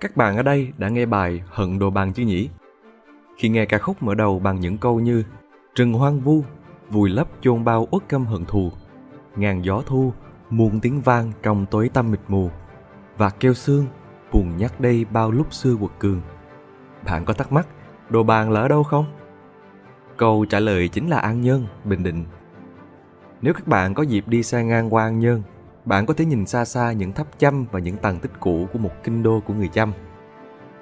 Các bạn ở đây đã nghe bài Hận Đồ Bằng chứ nhỉ? Khi nghe ca khúc mở đầu bằng những câu như Rừng hoang vu, vùi lấp chôn bao uất căm hận thù, ngàn gió thu, muôn tiếng vang trong tối tăm mịt mù, và kêu xương, buồn nhắc đây bao lúc xưa quật cường. Bạn có thắc mắc, đồ bàn là ở đâu không? Câu trả lời chính là An Nhơn, Bình Định. Nếu các bạn có dịp đi xe ngang qua An Nhơn, bạn có thể nhìn xa xa những tháp chăm và những tàn tích cũ của một kinh đô của người chăm.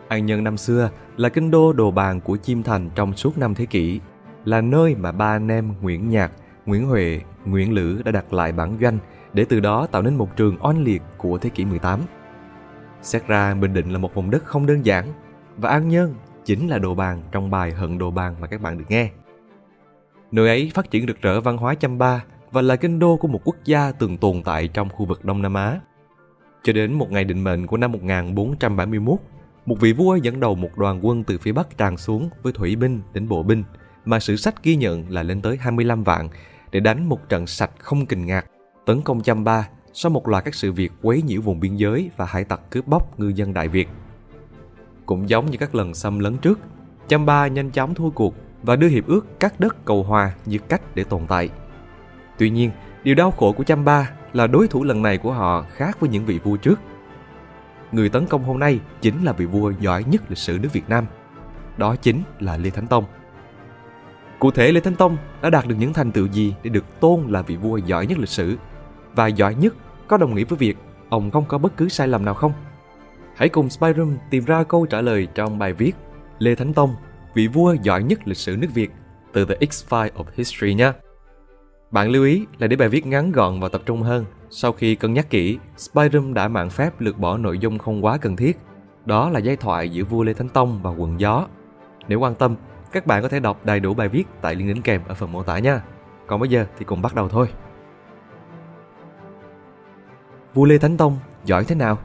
An Nhơn năm xưa là kinh đô đồ bàn của Chiêm Thành trong suốt năm thế kỷ, là nơi mà ba anh em Nguyễn Nhạc, Nguyễn Huệ, Nguyễn Lữ đã đặt lại bản doanh để từ đó tạo nên một trường oanh liệt của thế kỷ 18. Xét ra Bình Định là một vùng đất không đơn giản và An Nhơn chính là đồ bàn trong bài Hận Đồ Bàn mà các bạn được nghe. Nơi ấy phát triển rực rỡ văn hóa chăm ba và là kinh đô của một quốc gia từng tồn tại trong khu vực Đông Nam Á. Cho đến một ngày định mệnh của năm 1471, một vị vua dẫn đầu một đoàn quân từ phía Bắc tràn xuống với thủy binh đến bộ binh mà sử sách ghi nhận là lên tới 25 vạn để đánh một trận sạch không kình ngạc, tấn công Chăm Ba sau một loạt các sự việc quấy nhiễu vùng biên giới và hải tặc cướp bóc ngư dân Đại Việt. Cũng giống như các lần xâm lấn trước, Chăm Ba nhanh chóng thua cuộc và đưa hiệp ước cắt đất cầu hòa như cách để tồn tại. Tuy nhiên, điều đau khổ của Chăm Ba là đối thủ lần này của họ khác với những vị vua trước. Người tấn công hôm nay chính là vị vua giỏi nhất lịch sử nước Việt Nam. Đó chính là Lê Thánh Tông. Cụ thể Lê Thánh Tông đã đạt được những thành tựu gì để được tôn là vị vua giỏi nhất lịch sử? Và giỏi nhất có đồng nghĩa với việc ông không có bất cứ sai lầm nào không? Hãy cùng Spyroom tìm ra câu trả lời trong bài viết Lê Thánh Tông, vị vua giỏi nhất lịch sử nước Việt từ The X-File of History nhé. Bạn lưu ý là để bài viết ngắn gọn và tập trung hơn. Sau khi cân nhắc kỹ, Spyroom đã mạng phép lược bỏ nội dung không quá cần thiết. Đó là giai thoại giữa vua Lê Thánh Tông và quần gió. Nếu quan tâm, các bạn có thể đọc đầy đủ bài viết tại link đính kèm ở phần mô tả nha. Còn bây giờ thì cùng bắt đầu thôi. Vua Lê Thánh Tông giỏi thế nào?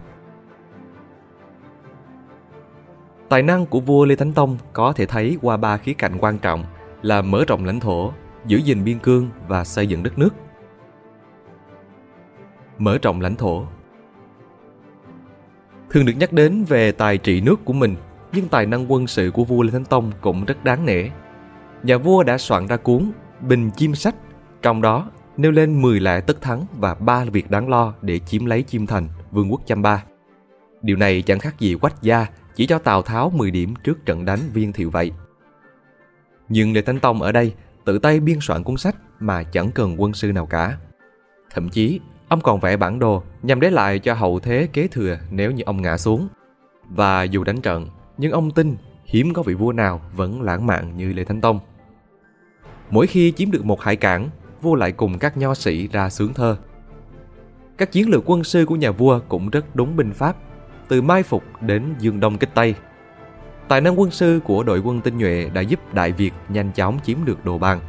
Tài năng của vua Lê Thánh Tông có thể thấy qua ba khía cạnh quan trọng là mở rộng lãnh thổ, giữ gìn biên cương và xây dựng đất nước. Mở rộng lãnh thổ Thường được nhắc đến về tài trị nước của mình, nhưng tài năng quân sự của vua Lê Thánh Tông cũng rất đáng nể. Nhà vua đã soạn ra cuốn Bình Chim Sách, trong đó nêu lên 10 lẽ tất thắng và ba việc đáng lo để chiếm lấy Chiêm Thành, vương quốc Chăm Ba. Điều này chẳng khác gì quách gia chỉ cho Tào Tháo 10 điểm trước trận đánh viên thiệu vậy. Nhưng Lê Thánh Tông ở đây tự tay biên soạn cuốn sách mà chẳng cần quân sư nào cả. Thậm chí, ông còn vẽ bản đồ nhằm để lại cho hậu thế kế thừa nếu như ông ngã xuống. Và dù đánh trận, nhưng ông tin hiếm có vị vua nào vẫn lãng mạn như Lê Thánh Tông. Mỗi khi chiếm được một hải cảng, vua lại cùng các nho sĩ ra sướng thơ. Các chiến lược quân sư của nhà vua cũng rất đúng binh pháp, từ mai phục đến dương đông kích tây – Tài năng quân sư của đội quân tinh nhuệ đã giúp Đại Việt nhanh chóng chiếm được Đồ Bàn.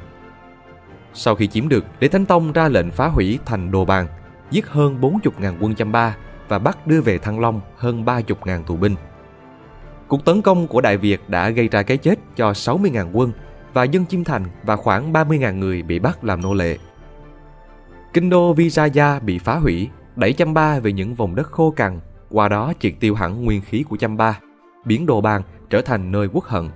Sau khi chiếm được, Lê Thánh Tông ra lệnh phá hủy thành Đồ Bàn, giết hơn 40.000 quân chăm ba và bắt đưa về Thăng Long hơn 30.000 tù binh. Cuộc tấn công của Đại Việt đã gây ra cái chết cho 60.000 quân và dân Chiêm Thành và khoảng 30.000 người bị bắt làm nô lệ. Kinh đô Visaya bị phá hủy, đẩy Chăm Ba về những vùng đất khô cằn, qua đó triệt tiêu hẳn nguyên khí của Chăm Ba, biến Đồ Bàn trở thành nơi quốc hận.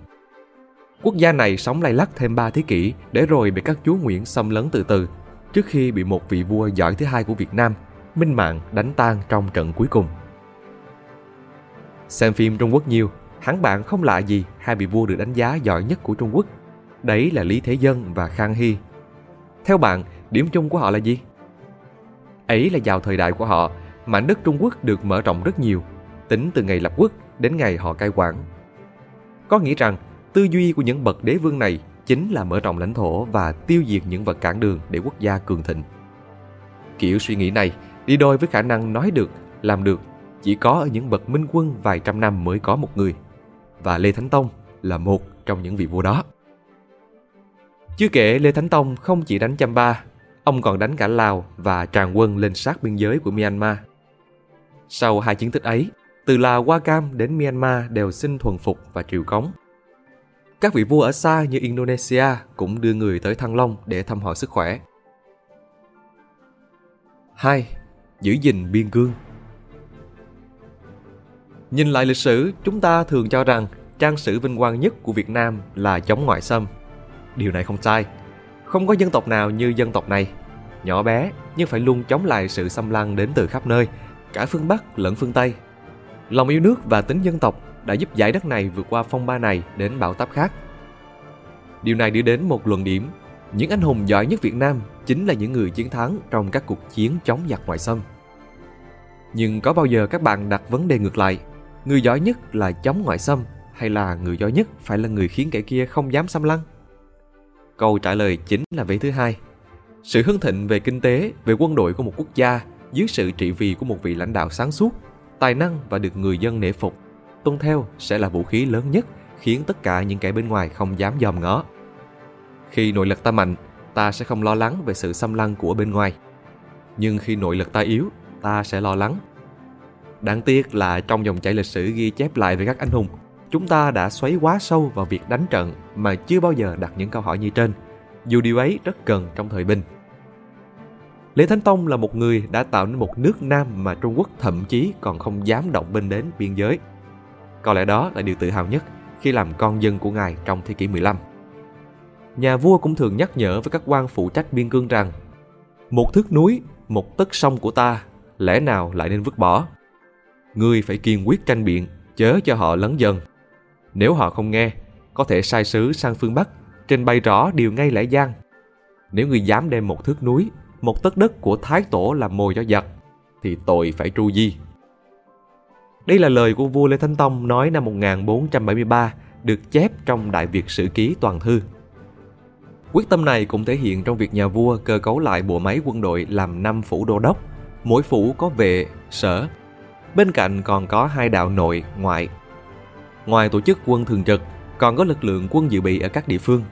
Quốc gia này sống lay lắc thêm 3 thế kỷ để rồi bị các chúa Nguyễn xâm lấn từ từ, trước khi bị một vị vua giỏi thứ hai của Việt Nam, Minh Mạng đánh tan trong trận cuối cùng. Xem phim Trung Quốc nhiều, hẳn bạn không lạ gì hai vị vua được đánh giá giỏi nhất của Trung Quốc. Đấy là Lý Thế Dân và Khang Hy. Theo bạn, điểm chung của họ là gì? Ấy là vào thời đại của họ, mảnh đất Trung Quốc được mở rộng rất nhiều, tính từ ngày lập quốc đến ngày họ cai quản có nghĩa rằng tư duy của những bậc đế vương này chính là mở rộng lãnh thổ và tiêu diệt những vật cản đường để quốc gia cường thịnh. Kiểu suy nghĩ này đi đôi với khả năng nói được, làm được chỉ có ở những bậc minh quân vài trăm năm mới có một người. Và Lê Thánh Tông là một trong những vị vua đó. Chưa kể Lê Thánh Tông không chỉ đánh Chăm Ba, ông còn đánh cả Lào và tràn quân lên sát biên giới của Myanmar. Sau hai chiến tích ấy, từ Lào qua Cam đến Myanmar đều xin thuần phục và triều cống. Các vị vua ở xa như Indonesia cũng đưa người tới Thăng Long để thăm hỏi sức khỏe. 2. Giữ gìn biên cương Nhìn lại lịch sử, chúng ta thường cho rằng trang sử vinh quang nhất của Việt Nam là chống ngoại xâm. Điều này không sai. Không có dân tộc nào như dân tộc này. Nhỏ bé nhưng phải luôn chống lại sự xâm lăng đến từ khắp nơi, cả phương Bắc lẫn phương Tây. Lòng yêu nước và tính dân tộc đã giúp giải đất này vượt qua phong ba này đến bão táp khác. Điều này đưa đến một luận điểm, những anh hùng giỏi nhất Việt Nam chính là những người chiến thắng trong các cuộc chiến chống giặc ngoại xâm. Nhưng có bao giờ các bạn đặt vấn đề ngược lại, người giỏi nhất là chống ngoại xâm hay là người giỏi nhất phải là người khiến kẻ kia không dám xâm lăng? Câu trả lời chính là vế thứ hai. Sự hưng thịnh về kinh tế, về quân đội của một quốc gia dưới sự trị vì của một vị lãnh đạo sáng suốt, tài năng và được người dân nể phục, tuân theo sẽ là vũ khí lớn nhất khiến tất cả những kẻ bên ngoài không dám dòm ngó. Khi nội lực ta mạnh, ta sẽ không lo lắng về sự xâm lăng của bên ngoài. Nhưng khi nội lực ta yếu, ta sẽ lo lắng. Đáng tiếc là trong dòng chảy lịch sử ghi chép lại về các anh hùng, chúng ta đã xoáy quá sâu vào việc đánh trận mà chưa bao giờ đặt những câu hỏi như trên, dù điều ấy rất cần trong thời bình. Lý Thánh Tông là một người đã tạo nên một nước Nam mà Trung Quốc thậm chí còn không dám động binh đến biên giới. Có lẽ đó là điều tự hào nhất khi làm con dân của ngài trong thế kỷ 15. Nhà vua cũng thường nhắc nhở với các quan phụ trách biên cương rằng một thước núi, một tấc sông của ta, lẽ nào lại nên vứt bỏ? Ngươi phải kiên quyết tranh biện, chớ cho họ lấn dần. Nếu họ không nghe, có thể sai sứ sang phương Bắc, trình bày rõ điều ngay lẽ gian. Nếu ngươi dám đem một thước núi, một tấc đất của Thái Tổ làm mồi cho giặc, thì tội phải tru di. Đây là lời của vua Lê Thánh Tông nói năm 1473, được chép trong Đại Việt Sử Ký Toàn Thư. Quyết tâm này cũng thể hiện trong việc nhà vua cơ cấu lại bộ máy quân đội làm năm phủ đô đốc, mỗi phủ có vệ, sở. Bên cạnh còn có hai đạo nội, ngoại. Ngoài tổ chức quân thường trực, còn có lực lượng quân dự bị ở các địa phương.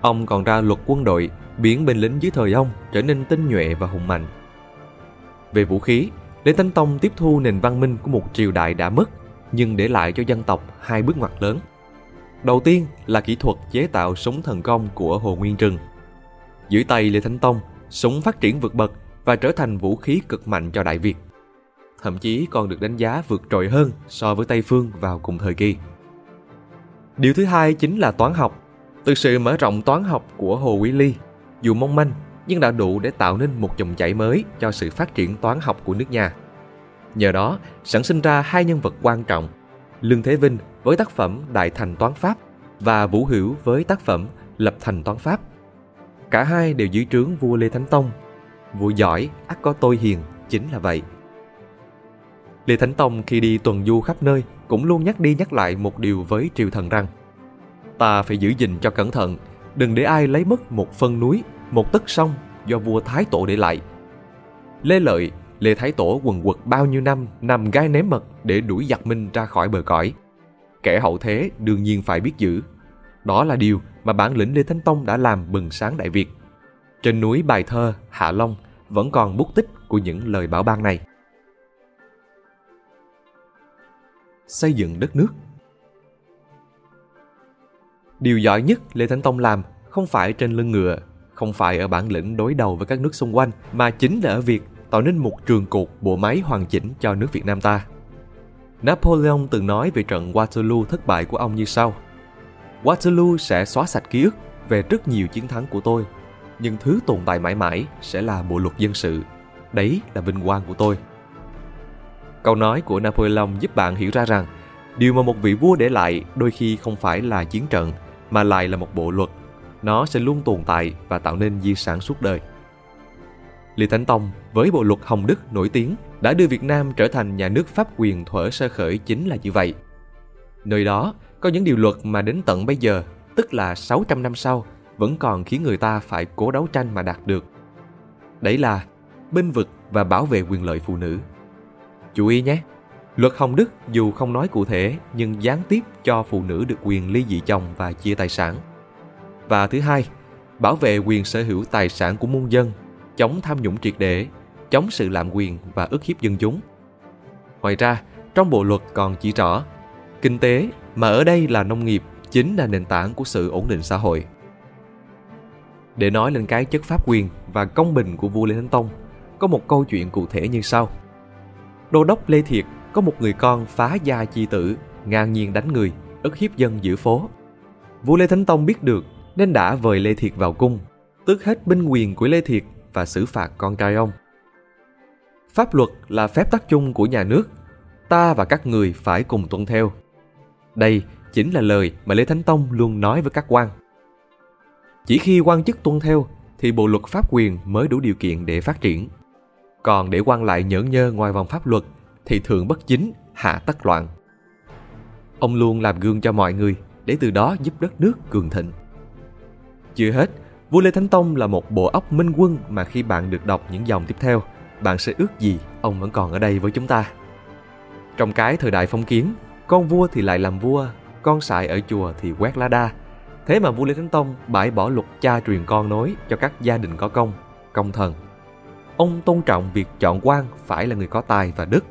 Ông còn ra luật quân đội, biển binh lính dưới thời ông trở nên tinh nhuệ và hùng mạnh. Về vũ khí, Lê Thánh Tông tiếp thu nền văn minh của một triều đại đã mất, nhưng để lại cho dân tộc hai bước ngoặt lớn. Đầu tiên là kỹ thuật chế tạo súng thần công của Hồ Nguyên Trừng. Dưới tay Lê Thánh Tông, súng phát triển vượt bậc và trở thành vũ khí cực mạnh cho Đại Việt. Thậm chí còn được đánh giá vượt trội hơn so với Tây Phương vào cùng thời kỳ. Điều thứ hai chính là toán học. Từ sự mở rộng toán học của Hồ Quý Ly, dù mong manh nhưng đã đủ để tạo nên một dòng chảy mới cho sự phát triển toán học của nước nhà. Nhờ đó, sản sinh ra hai nhân vật quan trọng, Lương Thế Vinh với tác phẩm Đại Thành Toán Pháp và Vũ Hữu với tác phẩm Lập Thành Toán Pháp. Cả hai đều dưới trướng vua Lê Thánh Tông. Vua giỏi, ắt có tôi hiền, chính là vậy. Lê Thánh Tông khi đi tuần du khắp nơi cũng luôn nhắc đi nhắc lại một điều với triều thần rằng Ta phải giữ gìn cho cẩn thận, đừng để ai lấy mất một phân núi, một tấc sông do vua Thái Tổ để lại. Lê Lợi, Lê Thái Tổ quần quật bao nhiêu năm nằm gai ném mật để đuổi giặc minh ra khỏi bờ cõi. Kẻ hậu thế đương nhiên phải biết giữ. Đó là điều mà bản lĩnh Lê Thánh Tông đã làm bừng sáng Đại Việt. Trên núi bài thơ Hạ Long vẫn còn bút tích của những lời bảo ban này. Xây dựng đất nước Điều giỏi nhất Lê Thánh Tông làm không phải trên lưng ngựa, không phải ở bản lĩnh đối đầu với các nước xung quanh, mà chính là ở việc tạo nên một trường cột bộ máy hoàn chỉnh cho nước Việt Nam ta. Napoleon từng nói về trận Waterloo thất bại của ông như sau. Waterloo sẽ xóa sạch ký ức về rất nhiều chiến thắng của tôi, nhưng thứ tồn tại mãi mãi sẽ là bộ luật dân sự. Đấy là vinh quang của tôi. Câu nói của Napoleon giúp bạn hiểu ra rằng điều mà một vị vua để lại đôi khi không phải là chiến trận mà lại là một bộ luật. Nó sẽ luôn tồn tại và tạo nên di sản suốt đời. Lý Thánh Tông với bộ luật Hồng Đức nổi tiếng đã đưa Việt Nam trở thành nhà nước pháp quyền thuở sơ khởi chính là như vậy. Nơi đó có những điều luật mà đến tận bây giờ, tức là 600 năm sau, vẫn còn khiến người ta phải cố đấu tranh mà đạt được. Đấy là binh vực và bảo vệ quyền lợi phụ nữ. Chú ý nhé, luật Hồng Đức dù không nói cụ thể nhưng gián tiếp cho phụ nữ được quyền ly dị chồng và chia tài sản. Và thứ hai, bảo vệ quyền sở hữu tài sản của muôn dân, chống tham nhũng triệt để, chống sự lạm quyền và ức hiếp dân chúng. Ngoài ra, trong bộ luật còn chỉ rõ, kinh tế mà ở đây là nông nghiệp chính là nền tảng của sự ổn định xã hội. Để nói lên cái chất pháp quyền và công bình của vua Lê Thánh Tông, có một câu chuyện cụ thể như sau. Đô đốc Lê Thiệt có một người con phá gia chi tử, ngang nhiên đánh người, ức hiếp dân giữa phố. Vua Lê Thánh Tông biết được nên đã vời Lê Thiệt vào cung, tước hết binh quyền của Lê Thiệt và xử phạt con trai ông. Pháp luật là phép tắc chung của nhà nước, ta và các người phải cùng tuân theo. Đây chính là lời mà Lê Thánh Tông luôn nói với các quan. Chỉ khi quan chức tuân theo thì bộ luật pháp quyền mới đủ điều kiện để phát triển. Còn để quan lại nhởn nhơ ngoài vòng pháp luật thì thường bất chính, hạ tất loạn. Ông luôn làm gương cho mọi người để từ đó giúp đất nước cường thịnh. Chưa hết, vua Lê Thánh Tông là một bộ óc minh quân mà khi bạn được đọc những dòng tiếp theo, bạn sẽ ước gì ông vẫn còn ở đây với chúng ta. Trong cái thời đại phong kiến, con vua thì lại làm vua, con sại ở chùa thì quét lá đa. Thế mà vua Lê Thánh Tông bãi bỏ luật cha truyền con nối cho các gia đình có công, công thần. Ông tôn trọng việc chọn quan phải là người có tài và đức.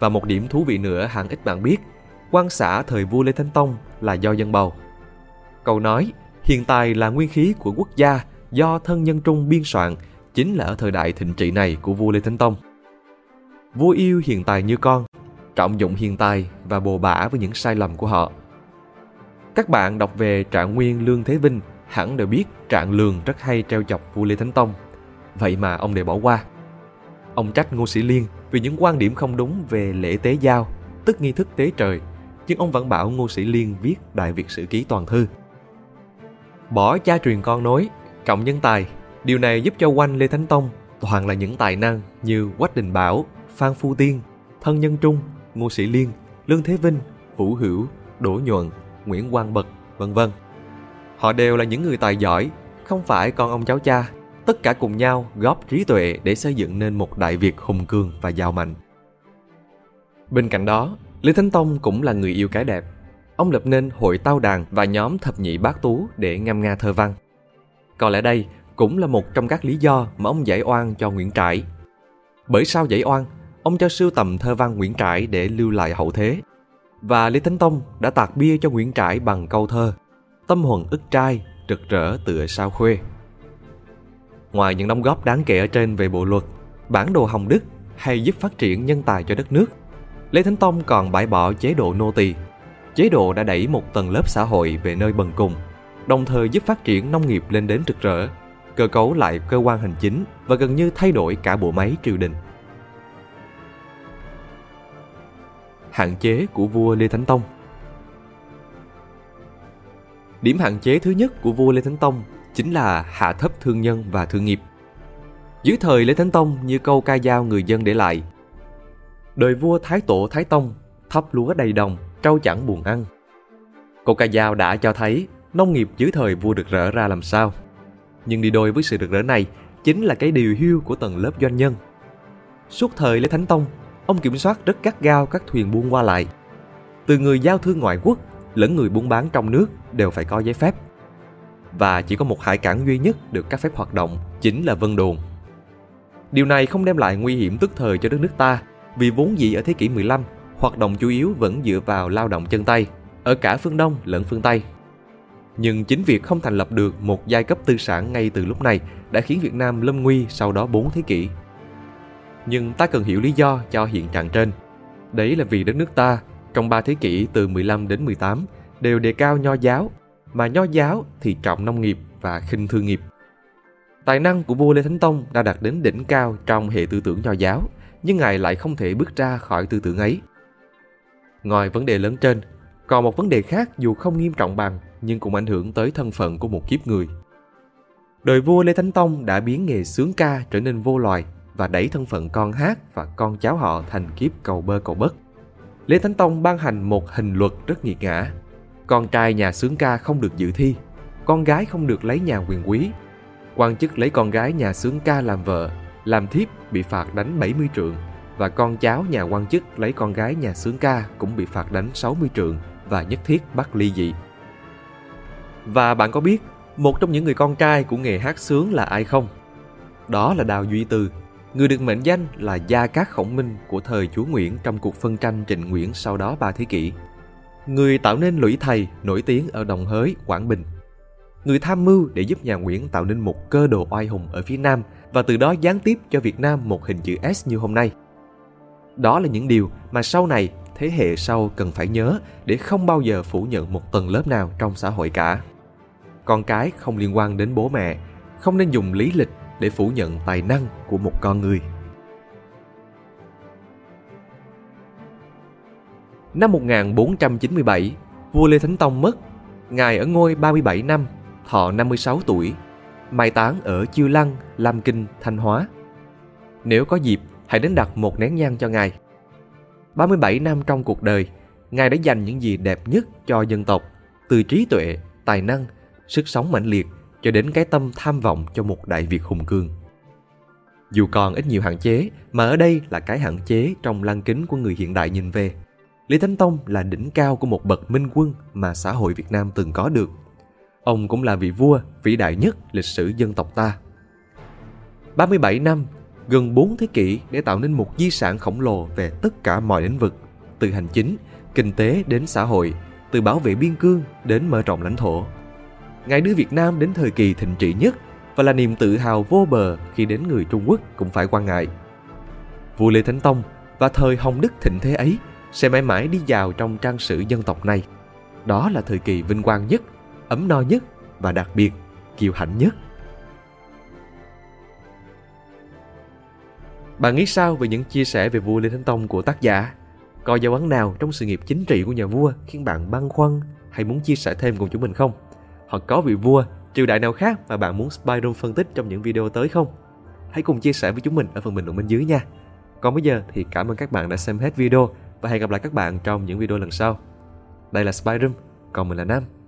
Và một điểm thú vị nữa hẳn ít bạn biết, quan xã thời vua Lê Thánh Tông là do dân bầu. Câu nói hiện tài là nguyên khí của quốc gia do thân nhân trung biên soạn chính là ở thời đại thịnh trị này của vua Lê Thánh Tông. Vua yêu hiện tài như con, trọng dụng hiện tài và bồ bả với những sai lầm của họ. Các bạn đọc về Trạng Nguyên Lương Thế Vinh hẳn đều biết Trạng Lường rất hay treo chọc vua Lê Thánh Tông. Vậy mà ông để bỏ qua. Ông trách Ngô Sĩ Liên vì những quan điểm không đúng về lễ tế giao, tức nghi thức tế trời, nhưng ông vẫn bảo Ngô Sĩ Liên viết Đại Việt Sử Ký Toàn Thư. Bỏ cha truyền con nối, trọng nhân tài, điều này giúp cho quanh Lê Thánh Tông toàn là những tài năng như Quách Đình Bảo, Phan Phu Tiên, Thân Nhân Trung, Ngô Sĩ Liên, Lương Thế Vinh, Vũ Hữu, Đỗ Nhuận, Nguyễn Quang Bật, vân vân. Họ đều là những người tài giỏi, không phải con ông cháu cha, tất cả cùng nhau góp trí tuệ để xây dựng nên một Đại Việt hùng cường và giàu mạnh. Bên cạnh đó, Lê Thánh Tông cũng là người yêu cái đẹp. Ông lập nên hội tao đàn và nhóm thập nhị bát tú để ngâm nga thơ văn. Có lẽ đây cũng là một trong các lý do mà ông giải oan cho Nguyễn Trãi. Bởi sau giải oan, ông cho sưu tầm thơ văn Nguyễn Trãi để lưu lại hậu thế. Và Lý Thánh Tông đã tạc bia cho Nguyễn Trãi bằng câu thơ Tâm hồn ức trai, rực rỡ tựa sao khuê. Ngoài những đóng góp đáng kể ở trên về bộ luật, bản đồ Hồng Đức hay giúp phát triển nhân tài cho đất nước, Lê Thánh Tông còn bãi bỏ chế độ nô tỳ. Chế độ đã đẩy một tầng lớp xã hội về nơi bần cùng, đồng thời giúp phát triển nông nghiệp lên đến rực rỡ, cơ cấu lại cơ quan hành chính và gần như thay đổi cả bộ máy triều đình. Hạn chế của vua Lê Thánh Tông Điểm hạn chế thứ nhất của vua Lê Thánh Tông chính là hạ thấp thương nhân và thương nghiệp. Dưới thời Lê Thánh Tông như câu ca dao người dân để lại. Đời vua Thái Tổ Thái Tông, thắp lúa đầy đồng, trâu chẳng buồn ăn. Câu ca dao đã cho thấy nông nghiệp dưới thời vua được rỡ ra làm sao. Nhưng đi đôi với sự được rỡ này chính là cái điều hưu của tầng lớp doanh nhân. Suốt thời Lê Thánh Tông, ông kiểm soát rất gắt gao các thuyền buôn qua lại. Từ người giao thương ngoại quốc lẫn người buôn bán trong nước đều phải có giấy phép. Và chỉ có một hải cảng duy nhất được cấp phép hoạt động, chính là Vân Đồn. Điều này không đem lại nguy hiểm tức thời cho đất nước ta, vì vốn dĩ ở thế kỷ 15, hoạt động chủ yếu vẫn dựa vào lao động chân tay, ở cả phương Đông lẫn phương Tây. Nhưng chính việc không thành lập được một giai cấp tư sản ngay từ lúc này đã khiến Việt Nam lâm nguy sau đó 4 thế kỷ. Nhưng ta cần hiểu lý do cho hiện trạng trên. Đấy là vì đất nước ta trong 3 thế kỷ từ 15 đến 18 đều đề cao nho giáo, mà nho giáo thì trọng nông nghiệp và khinh thương nghiệp. Tài năng của vua Lê Thánh Tông đã đạt đến đỉnh cao trong hệ tư tưởng nho giáo, nhưng ngài lại không thể bước ra khỏi tư tưởng ấy. Ngoài vấn đề lớn trên, còn một vấn đề khác dù không nghiêm trọng bằng nhưng cũng ảnh hưởng tới thân phận của một kiếp người. Đời vua Lê Thánh Tông đã biến nghề sướng ca trở nên vô loài và đẩy thân phận con hát và con cháu họ thành kiếp cầu bơ cầu bất. Lê Thánh Tông ban hành một hình luật rất nghiệt ngã. Con trai nhà sướng ca không được dự thi, con gái không được lấy nhà quyền quý. Quan chức lấy con gái nhà sướng ca làm vợ, làm thiếp bị phạt đánh 70 trượng và con cháu nhà quan chức lấy con gái nhà sướng ca cũng bị phạt đánh 60 trượng và nhất thiết bắt ly dị. Và bạn có biết một trong những người con trai của nghề hát sướng là ai không? Đó là Đào Duy Từ, người được mệnh danh là Gia Cát Khổng Minh của thời chúa Nguyễn trong cuộc phân tranh Trịnh Nguyễn sau đó ba thế kỷ. Người tạo nên lũy thầy nổi tiếng ở Đồng Hới, Quảng Bình. Người tham mưu để giúp nhà Nguyễn tạo nên một cơ đồ oai hùng ở phía Nam và từ đó gián tiếp cho Việt Nam một hình chữ S như hôm nay. Đó là những điều mà sau này thế hệ sau cần phải nhớ để không bao giờ phủ nhận một tầng lớp nào trong xã hội cả. Con cái không liên quan đến bố mẹ, không nên dùng lý lịch để phủ nhận tài năng của một con người. Năm 1497, vua Lê Thánh Tông mất. Ngài ở ngôi 37 năm, thọ 56 tuổi, mai táng ở Chiêu Lăng, Lam Kinh, Thanh Hóa. Nếu có dịp, hãy đến đặt một nén nhang cho Ngài. 37 năm trong cuộc đời, Ngài đã dành những gì đẹp nhất cho dân tộc, từ trí tuệ, tài năng, sức sống mãnh liệt cho đến cái tâm tham vọng cho một Đại Việt hùng cường. Dù còn ít nhiều hạn chế, mà ở đây là cái hạn chế trong lăng kính của người hiện đại nhìn về. Lý Thánh Tông là đỉnh cao của một bậc minh quân mà xã hội Việt Nam từng có được. Ông cũng là vị vua vĩ đại nhất lịch sử dân tộc ta. 37 năm, gần 4 thế kỷ để tạo nên một di sản khổng lồ về tất cả mọi lĩnh vực, từ hành chính, kinh tế đến xã hội, từ bảo vệ biên cương đến mở rộng lãnh thổ. Ngài đưa Việt Nam đến thời kỳ thịnh trị nhất và là niềm tự hào vô bờ khi đến người Trung Quốc cũng phải quan ngại. Vua Lê Thánh Tông và thời Hồng Đức thịnh thế ấy sẽ mãi mãi đi vào trong trang sử dân tộc này. Đó là thời kỳ vinh quang nhất, ấm no nhất và đặc biệt kiêu hãnh nhất. Bạn nghĩ sao về những chia sẻ về vua Lê Thánh Tông của tác giả? Có dấu ấn nào trong sự nghiệp chính trị của nhà vua khiến bạn băn khoăn hay muốn chia sẻ thêm cùng chúng mình không? Hoặc có vị vua, triều đại nào khác mà bạn muốn Spyroom phân tích trong những video tới không? Hãy cùng chia sẻ với chúng mình ở phần bình luận bên dưới nha. Còn bây giờ thì cảm ơn các bạn đã xem hết video và hẹn gặp lại các bạn trong những video lần sau. Đây là Spyroom, còn mình là Nam.